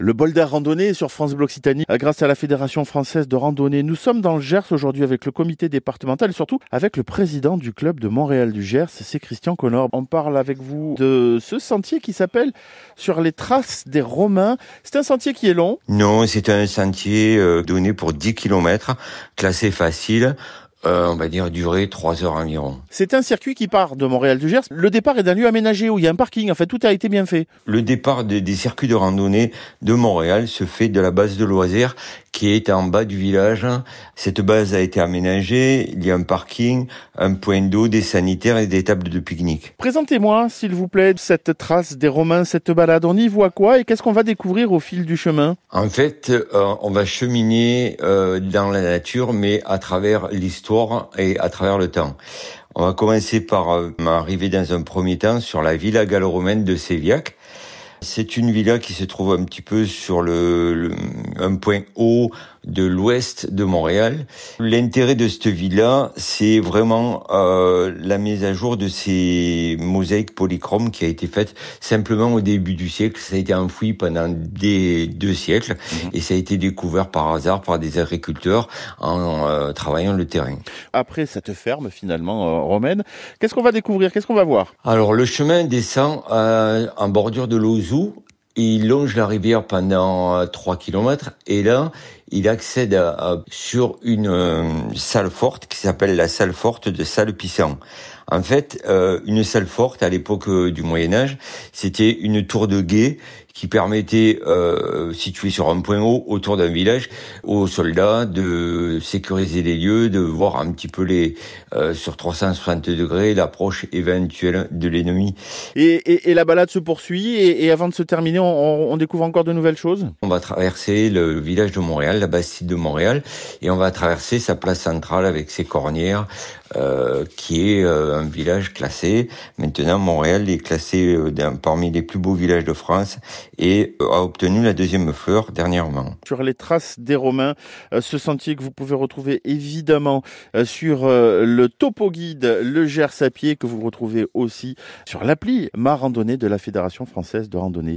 Le bol d'air randonnée sur France Bleu Occitanie grâce à la Fédération française de randonnée. Nous sommes dans le Gers aujourd'hui avec le comité départemental et surtout avec le président du club de Montréal du Gers, c'est Christian Connor. On parle avec vous de ce sentier qui s'appelle Sur les traces des Romains. C'est un sentier qui est long Non, c'est un sentier euh, donné pour 10 km, classé facile, euh, on va dire durer trois heures environ. C'est un circuit qui part de Montréal du Gers. Le départ est d'un lieu aménagé où il y a un parking. En fait, tout a été bien fait. Le départ des circuits de randonnée de Montréal se fait de la base de loisirs qui est en bas du village. Cette base a été aménagée. Il y a un parking, un point d'eau, des sanitaires et des tables de pique-nique. Présentez-moi, s'il vous plaît, cette trace des Romains, cette balade. On y voit quoi et qu'est-ce qu'on va découvrir au fil du chemin? En fait, euh, on va cheminer euh, dans la nature, mais à travers l'histoire et à travers le temps. On va commencer par euh, arriver dans un premier temps sur la villa gallo-romaine de Séviac. C'est une villa qui se trouve un petit peu sur le, un point haut de l'ouest de Montréal. L'intérêt de cette villa, c'est vraiment euh, la mise à jour de ces mosaïques polychromes qui a été faite simplement au début du siècle. Ça a été enfoui pendant des deux siècles mhm. et ça a été découvert par hasard par des agriculteurs en euh, travaillant le terrain. Après cette ferme finalement euh, romaine, qu'est-ce qu'on va découvrir? Qu'est-ce qu'on va voir? Alors le chemin descend en bordure de l'Ozou il longe la rivière pendant 3 km et là, il accède sur une euh, salle forte qui s'appelle la salle forte de salle Pissant. En fait, euh, une salle forte à l'époque euh, du Moyen Âge, c'était une tour de guet qui permettait, euh, située sur un point haut autour d'un village, aux soldats de sécuriser les lieux, de voir un petit peu les euh, sur 360 degrés l'approche éventuelle de l'ennemi. Et, et, et, la balade se poursuit et, et avant de se terminer, on, on, découvre encore de nouvelles choses? On va traverser le village de La Bastide de Montréal, et on va traverser sa place centrale avec ses cornières, euh, qui est euh, un village classé. Maintenant, Montréal est classé euh, parmi les plus beaux villages de France et a obtenu la deuxième fleur dernièrement. Sur les traces des Romains, ce sentier que vous pouvez retrouver évidemment sur le topo guide Le Gers à pied que vous retrouvez aussi sur l'appli Ma Randonnée de la Fédération française de randonnée.